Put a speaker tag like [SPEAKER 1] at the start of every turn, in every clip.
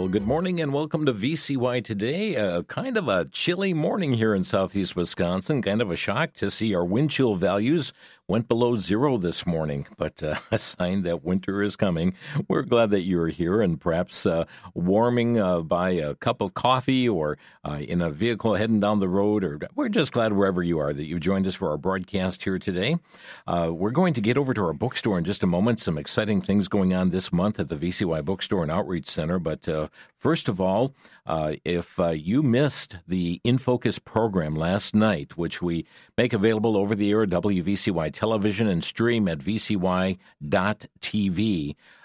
[SPEAKER 1] Well, good morning and welcome to VCY today. Uh, kind of a chilly morning here in southeast Wisconsin. Kind of a shock to see our wind chill values went below zero this morning, but uh, a sign that winter is coming. We're glad that you're here and perhaps uh, warming uh, by a cup of coffee or uh, in a vehicle heading down the road, or we're just glad wherever you are that you've joined us for our broadcast here today. Uh, we're going to get over to our bookstore in just a moment. Some exciting things going on this month at the VCY Bookstore and Outreach Center, but uh, first of all, if you missed the In Focus program last night, which we make available over the air at WVCY television and stream at vcy.tv.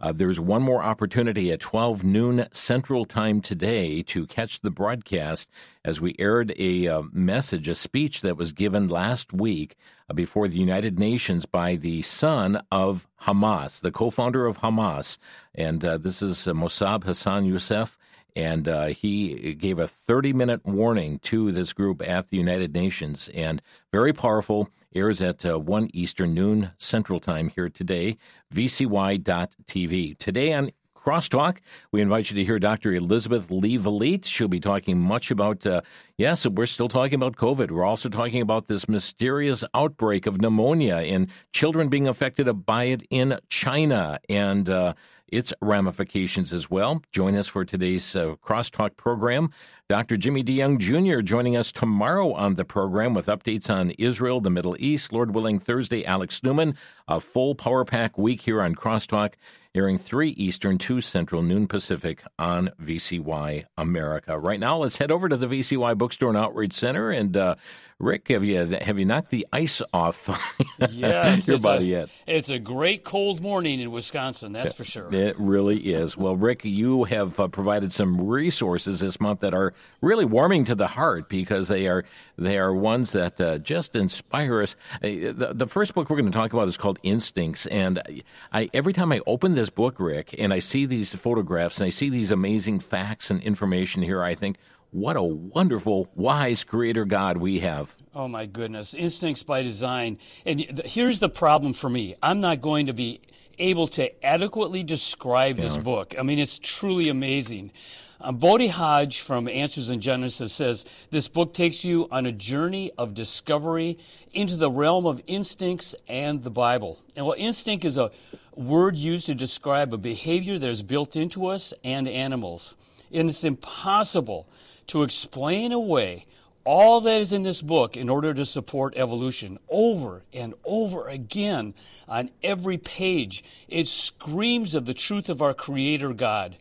[SPEAKER 1] Uh, there's one more opportunity at 12 noon Central Time today to catch the broadcast as we aired a uh, message, a speech that was given last week uh, before the United Nations by the son of Hamas, the co founder of Hamas. And uh, this is uh, Mossab Hassan Youssef and uh, he gave a 30 minute warning to this group at the United Nations, and very powerful. Airs at uh, 1 Eastern, noon Central Time here today, vcy.tv. Today on Crosstalk. We invite you to hear Dr. Elizabeth Lee Vliet. She'll be talking much about, uh, yes, we're still talking about COVID. We're also talking about this mysterious outbreak of pneumonia and children being affected by it in China. And, uh, its ramifications as well. Join us for today's uh, Crosstalk program. Dr. Jimmy DeYoung Jr. joining us tomorrow on the program with updates on Israel, the Middle East. Lord willing, Thursday, Alex Newman. A full Power Pack week here on Crosstalk, airing 3 Eastern, 2 Central, noon Pacific on VCY America. Right now, let's head over to the VCY Bookstore and Outreach Center and uh, Rick, have you have you knocked the ice off
[SPEAKER 2] yes,
[SPEAKER 1] your body
[SPEAKER 2] a,
[SPEAKER 1] yet?
[SPEAKER 2] It's a great cold morning in Wisconsin, that's for sure.
[SPEAKER 1] It really is. Well, Rick, you have uh, provided some resources this month that are really warming to the heart because they are they are ones that uh, just inspire us. Uh, the, the, first book we're going to talk about is called Instincts, and I every time I open this book, Rick, and I see these photographs and I see these amazing facts and information here, I think what a wonderful, wise creator God we have.
[SPEAKER 2] Oh, my goodness. Instincts by design. And here's the problem for me I'm not going to be able to adequately describe yeah. this book. I mean, it's truly amazing. Um, Bodie Hodge from Answers in Genesis says this book takes you on a journey of discovery into the realm of instincts and the Bible. And well, instinct is a word used to describe a behavior that is built into us and animals. And it's impossible to explain away all that is in this book in order to support evolution over and over again on every page. It screams of the truth of our Creator God.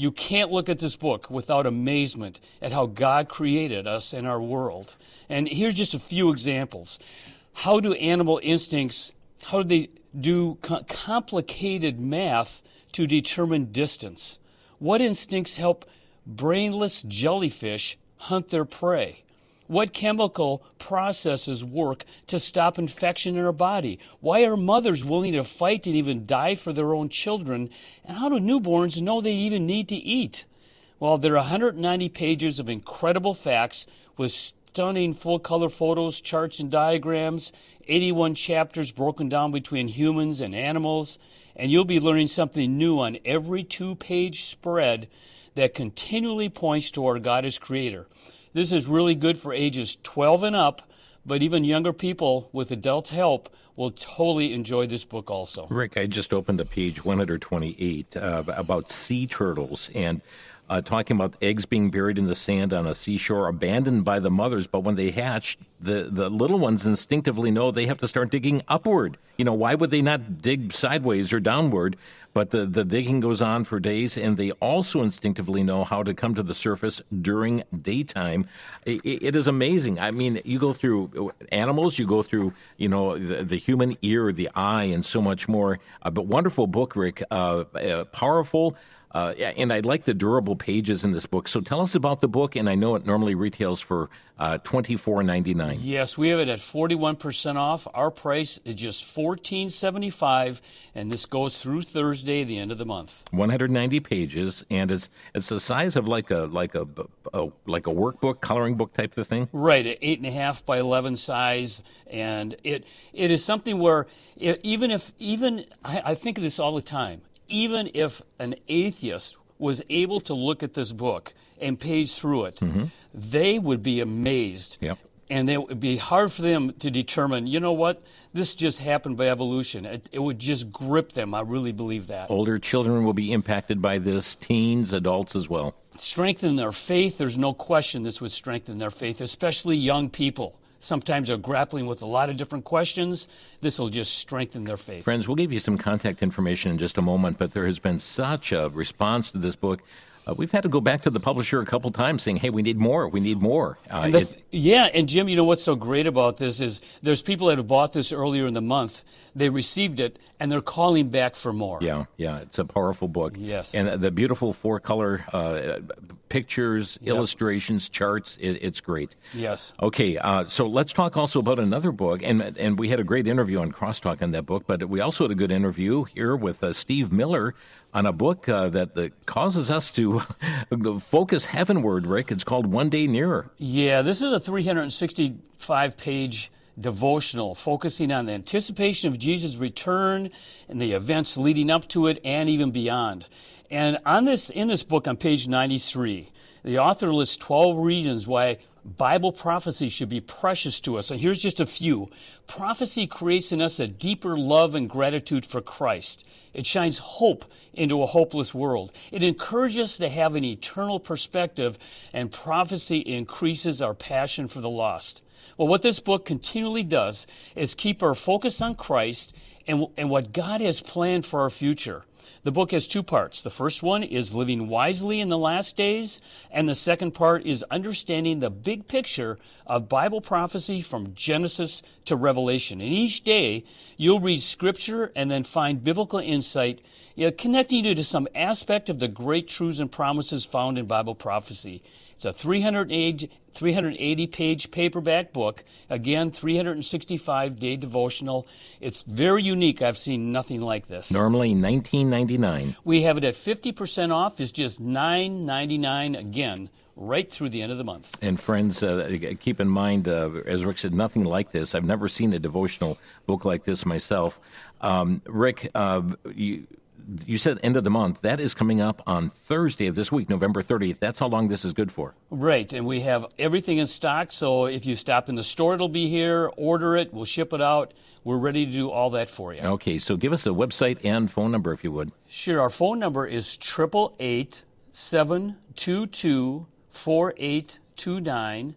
[SPEAKER 2] You can't look at this book without amazement at how God created us and our world. And here's just a few examples. How do animal instincts, how do they do co- complicated math to determine distance? What instincts help brainless jellyfish hunt their prey? What chemical processes work to stop infection in our body? Why are mothers willing to fight and even die for their own children? And how do newborns know they even need to eat? Well, there are 190 pages of incredible facts with stunning full color photos, charts, and diagrams, 81 chapters broken down between humans and animals, and you'll be learning something new on every two page spread that continually points to our God as creator. This is really good for ages 12 and up, but even younger people with adults' help will totally enjoy this book also.
[SPEAKER 1] Rick, I just opened a page 128 uh, about sea turtles and uh, talking about eggs being buried in the sand on a seashore, abandoned by the mothers. But when they hatch, the, the little ones instinctively know they have to start digging upward. You know, why would they not dig sideways or downward? But the, the digging goes on for days, and they also instinctively know how to come to the surface during daytime. it, it is amazing. I mean, you go through animals, you go through, you know, the, the human ear, the eye, and so much more. Uh, but wonderful book, Rick. Uh, uh, powerful. Uh, and I like the durable pages in this book. So tell us about the book. And I know it normally retails for uh, twenty four ninety nine.
[SPEAKER 2] Yes, we have it at forty one percent off. Our price is just fourteen seventy five, and this goes through Thursday, the end of the month.
[SPEAKER 1] One hundred ninety pages, and it's it's the size of like a like a, a like a workbook, coloring book type of thing.
[SPEAKER 2] Right, eight and a half by eleven size, and it it is something where it, even if even I, I think of this all the time even if an atheist was able to look at this book and page through it, mm-hmm. they would be amazed.
[SPEAKER 1] Yep.
[SPEAKER 2] And it would be hard for them to determine, you know what, this just happened by evolution. It, it, would just grip them. I really believe that.
[SPEAKER 1] Older children will be impacted by this, teens, adults as well.
[SPEAKER 2] Strengthen their faith. There's no question this would strengthen their faith, especially young people sometimes are grappling with a lot of different questions. This will just strengthen their faith.
[SPEAKER 1] Friends, we'll give you some contact information in just a moment, but there has been such a response to this book. Uh, we've had to go back to the publisher a couple times saying, hey, we need more, we need more.
[SPEAKER 2] Uh, it, yeah, and Jim, you know what's so great about this is there's people that have bought this earlier in the month, they received it, and they're calling back for more.
[SPEAKER 1] Yeah, yeah, it's a powerful book.
[SPEAKER 2] Yes.
[SPEAKER 1] And the beautiful four color uh, pictures, yep. illustrations, charts, it, it's great.
[SPEAKER 2] Yes.
[SPEAKER 1] Okay, uh, so let's talk also about another book, and, and we had a great interview on Crosstalk on that book, but we also had a good interview here with uh, Steve Miller on a book uh, that, that, causes us to focus heavenward, Rick. It's called One Day Nearer.
[SPEAKER 2] Yeah, this is a 365 page devotional focusing on the anticipation of Jesus' return and the events leading up to it and even beyond. And on this, in this book on page 93, the author lists 12 reasons why Bible prophecy should be precious to us. And here's just a few. Prophecy creates in us a deeper love and gratitude for Christ. It shines hope into a hopeless world. It encourages us to have an eternal perspective, and prophecy increases our passion for the lost. Well, what this book continually does is keep our focus on Christ and, and what God has planned for our future. The book has two parts. The first one is living wisely in the last days, and the second part is understanding the big picture of Bible prophecy from Genesis to Revelation. And each day, you'll read scripture and then find biblical insight you know, connecting you to some aspect of the great truths and promises found in Bible prophecy. It's a 380 page paperback book. Again, 365 day devotional. It's very unique. I've seen nothing like this.
[SPEAKER 1] Normally 19.99.
[SPEAKER 2] We have it at 50% off. It's just 9.99 again right through the end of the month.
[SPEAKER 1] And friends, uh, keep in mind, uh, as Rick said, nothing like this. I've never seen a devotional book like this myself. Um, Rick, uh, you, you said end of the month. That is coming up on Thursday of this week, November 30th. That's how long this is good for.
[SPEAKER 2] Right. And we have everything in stock. So if you stop in the store, it'll be here. Order it. We'll ship it out. We're ready to do all that for you.
[SPEAKER 1] Okay. So give us a website and phone number if you would.
[SPEAKER 2] Sure. Our phone number is 888 722 4829.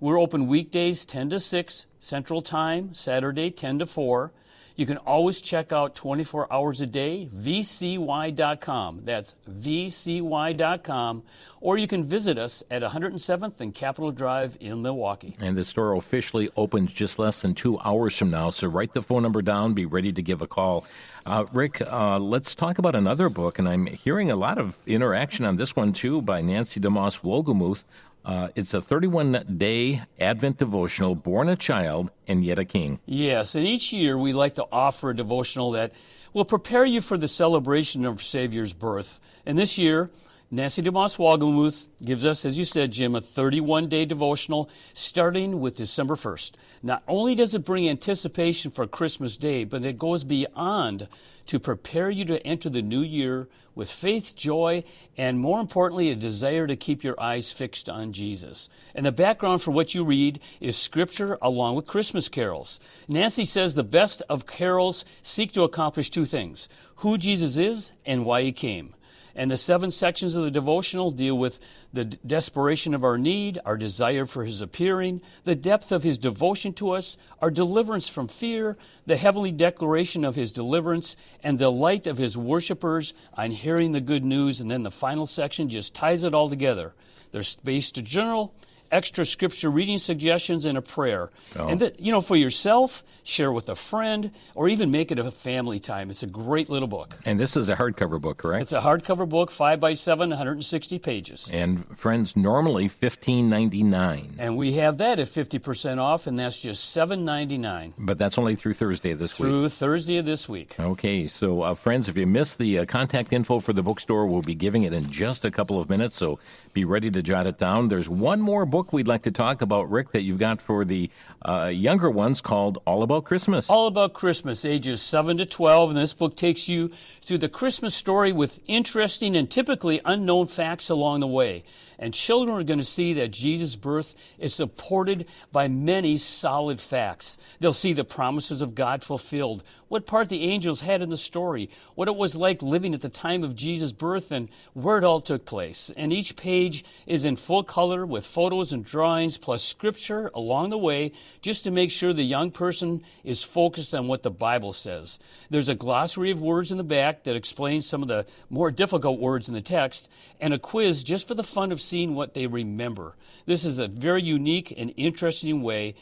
[SPEAKER 2] We're open weekdays 10 to 6 Central Time, Saturday 10 to 4. You can always check out 24 hours a day, vcy.com. That's vcy.com. Or you can visit us at 107th and Capitol Drive in Milwaukee.
[SPEAKER 1] And the store officially opens just less than two hours from now, so write the phone number down, be ready to give a call. Uh, Rick, uh, let's talk about another book, and I'm hearing a lot of interaction on this one too by Nancy DeMoss Wolgemuth uh, it's a 31 day Advent devotional, Born a Child and Yet a King.
[SPEAKER 2] Yes, and each year we like to offer a devotional that will prepare you for the celebration of Savior's birth. And this year, Nancy DeMoss Wolgemuth gives us, as you said, Jim, a 31 day devotional starting with December 1st. Not only does it bring anticipation for Christmas Day, but it goes beyond to prepare you to enter the new year with faith, joy, and more importantly, a desire to keep your eyes fixed on Jesus. And the background for what you read is scripture along with Christmas carols. Nancy says the best of carols seek to accomplish two things who Jesus is and why he came. And the seven sections of the devotional deal with the desperation of our need, our desire for his appearing, the depth of his devotion to us, our deliverance from fear, the heavenly declaration of his deliverance, and the light of his worshippers on hearing the good news. And then the final section just ties it all together. There's space to journal, extra scripture reading suggestions and a prayer. Oh. And that, you know, for yourself, share with a friend, or even make it a family time. It's a great little book.
[SPEAKER 1] And this is a hardcover book, correct?
[SPEAKER 2] It's a hardcover book, 5 by 7, 160 pages.
[SPEAKER 1] And friends, normally fifteen ninety nine.
[SPEAKER 2] And we have that at 50% off, and that's just seven ninety nine.
[SPEAKER 1] But that's only through Thursday this
[SPEAKER 2] through
[SPEAKER 1] week.
[SPEAKER 2] Through Thursday of this week.
[SPEAKER 1] Okay, so uh, friends, if you missed the uh, contact info for the bookstore, we'll be giving it in just a couple of minutes, so be ready to jot it down. There's one more book book we'd like to talk about, Rick, that you've got for the uh, younger ones called All About Christmas.
[SPEAKER 2] All About Christmas, ages 7 to 12. And this book takes you through the Christmas story with interesting and typically unknown facts along the way. And children are going to see that Jesus' birth is supported by many solid facts. They'll see the promises of God fulfilled, what part the angels had in the story, what it was like living at the time of Jesus' birth, and where it all took place. And each page is in full color with photos and drawings plus scripture along the way just to make sure the young person is focused on what the Bible says. There's a glossary of words in the back that explains some of the more difficult words in the text, and a quiz just for the fun of seeing what they remember. This is a very unique and interesting way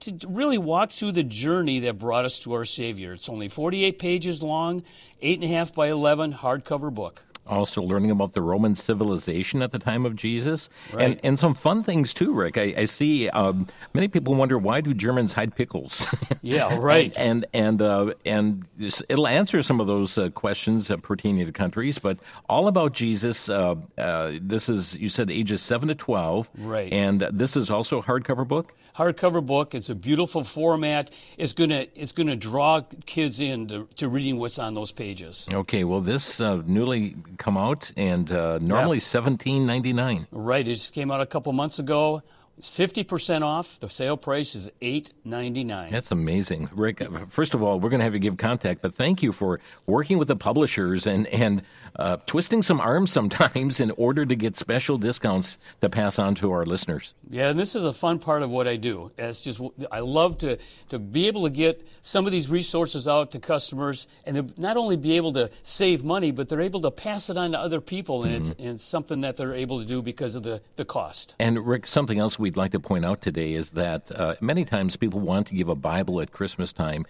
[SPEAKER 2] to really walk through the journey that brought us to our Savior. It's only 48 pages long, 8.5 by 11 hardcover book
[SPEAKER 1] also learning about the Roman civilization at the time of Jesus,
[SPEAKER 2] right.
[SPEAKER 1] and and some fun things too, Rick. I, I see um, many people wonder why do Germans hide pickles?
[SPEAKER 2] yeah, right.
[SPEAKER 1] and and uh, and it'll answer some of those uh, questions uh, pertaining to countries, but all about Jesus. Uh, uh, this is you said ages seven to twelve,
[SPEAKER 2] right?
[SPEAKER 1] And this is also a hardcover book.
[SPEAKER 2] Hardcover book. It's a beautiful format. It's gonna it's gonna draw kids in to, to reading what's on those pages.
[SPEAKER 1] Okay. Well, this uh, newly come out, and uh, normally
[SPEAKER 2] yeah.
[SPEAKER 1] seventeen ninety nine.
[SPEAKER 2] Right, it just came out a couple months ago. It's fifty percent off. The sale price is eight ninety nine.
[SPEAKER 1] That's amazing, Rick. First of all, we're going to have you give contact, but thank you for working with the publishers and and uh, twisting some arms sometimes in order to get special discounts to pass on to our listeners.
[SPEAKER 2] Yeah, and this is a fun part of what I do. It's just I love to to be able to get some of these resources out to customers, and to not only be able to save money, but they're able to pass it on to other people, and mm-hmm. it's and it's something that they're able to do because of the the cost.
[SPEAKER 1] And Rick, something else we we'd like to point out today is that uh, many times people want to give a Bible at Christmas time.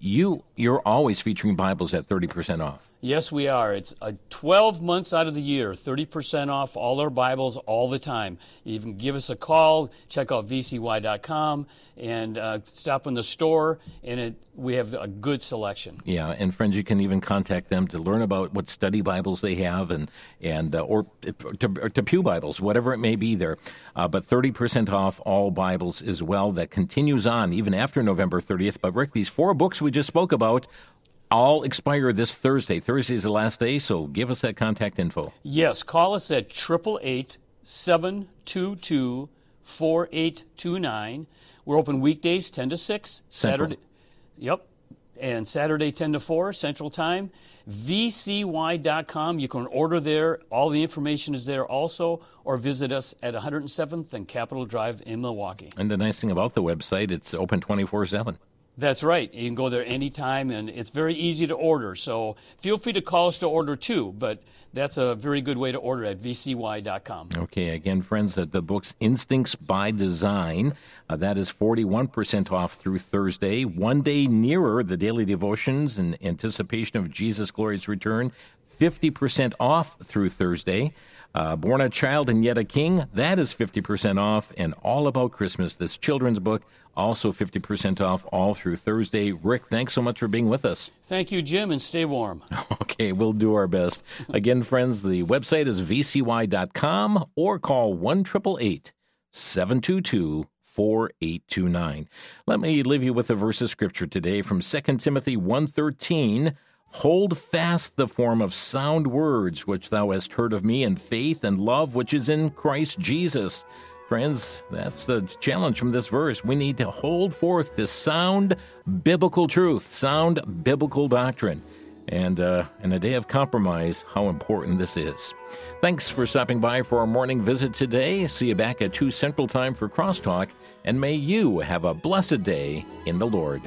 [SPEAKER 1] You you're always featuring Bibles at thirty percent off.
[SPEAKER 2] Yes, we are. It's uh, 12 months out of the year, 30% off all our Bibles all the time. You can give us a call, check out vcy.com, and uh, stop in the store, and it, we have a good selection.
[SPEAKER 1] Yeah, and friends, you can even contact them to learn about what study Bibles they have, and and uh, or to, to, Pew Bibles, whatever it may be there. Uh, but 30% off all Bibles as well. That continues on even after November 30th. But Rick, these four books we just spoke about all expire this Thursday. Thursday is the last day, so give us that contact info.
[SPEAKER 2] Yes, call us at 888 722 4829. We're open weekdays 10 to 6.
[SPEAKER 1] Central. Saturday.
[SPEAKER 2] Yep. And Saturday 10 to 4 Central Time. VCY.com. You can order there. All the information is there also, or visit us at 107th and Capitol Drive in Milwaukee.
[SPEAKER 1] And the nice thing about the website, it's open 24 7.
[SPEAKER 2] That's right. You can go there anytime, and it's very easy to order. So feel free to call us to order too, but that's a very good way to order at vcy.com.
[SPEAKER 1] Okay, again, friends, uh, the book's Instincts by Design. Uh, that is 41% off through Thursday. One day nearer the daily devotions in anticipation of Jesus' glorious return. 50% off through Thursday. Uh, Born a Child and Yet a King, that is 50% off. And All About Christmas, this children's book, also 50% off all through Thursday. Rick, thanks so much for being with us.
[SPEAKER 2] Thank you, Jim, and stay warm.
[SPEAKER 1] Okay, we'll do our best. Again, friends, the website is vcy.com or call 1 722 4829. Let me leave you with a verse of scripture today from 2 Timothy 113. Hold fast the form of sound words which thou hast heard of me in faith and love which is in Christ Jesus. Friends, that's the challenge from this verse. We need to hold forth this sound biblical truth, sound biblical doctrine. And uh, in a day of compromise, how important this is. Thanks for stopping by for our morning visit today. See you back at 2 Central Time for Crosstalk, and may you have a blessed day in the Lord.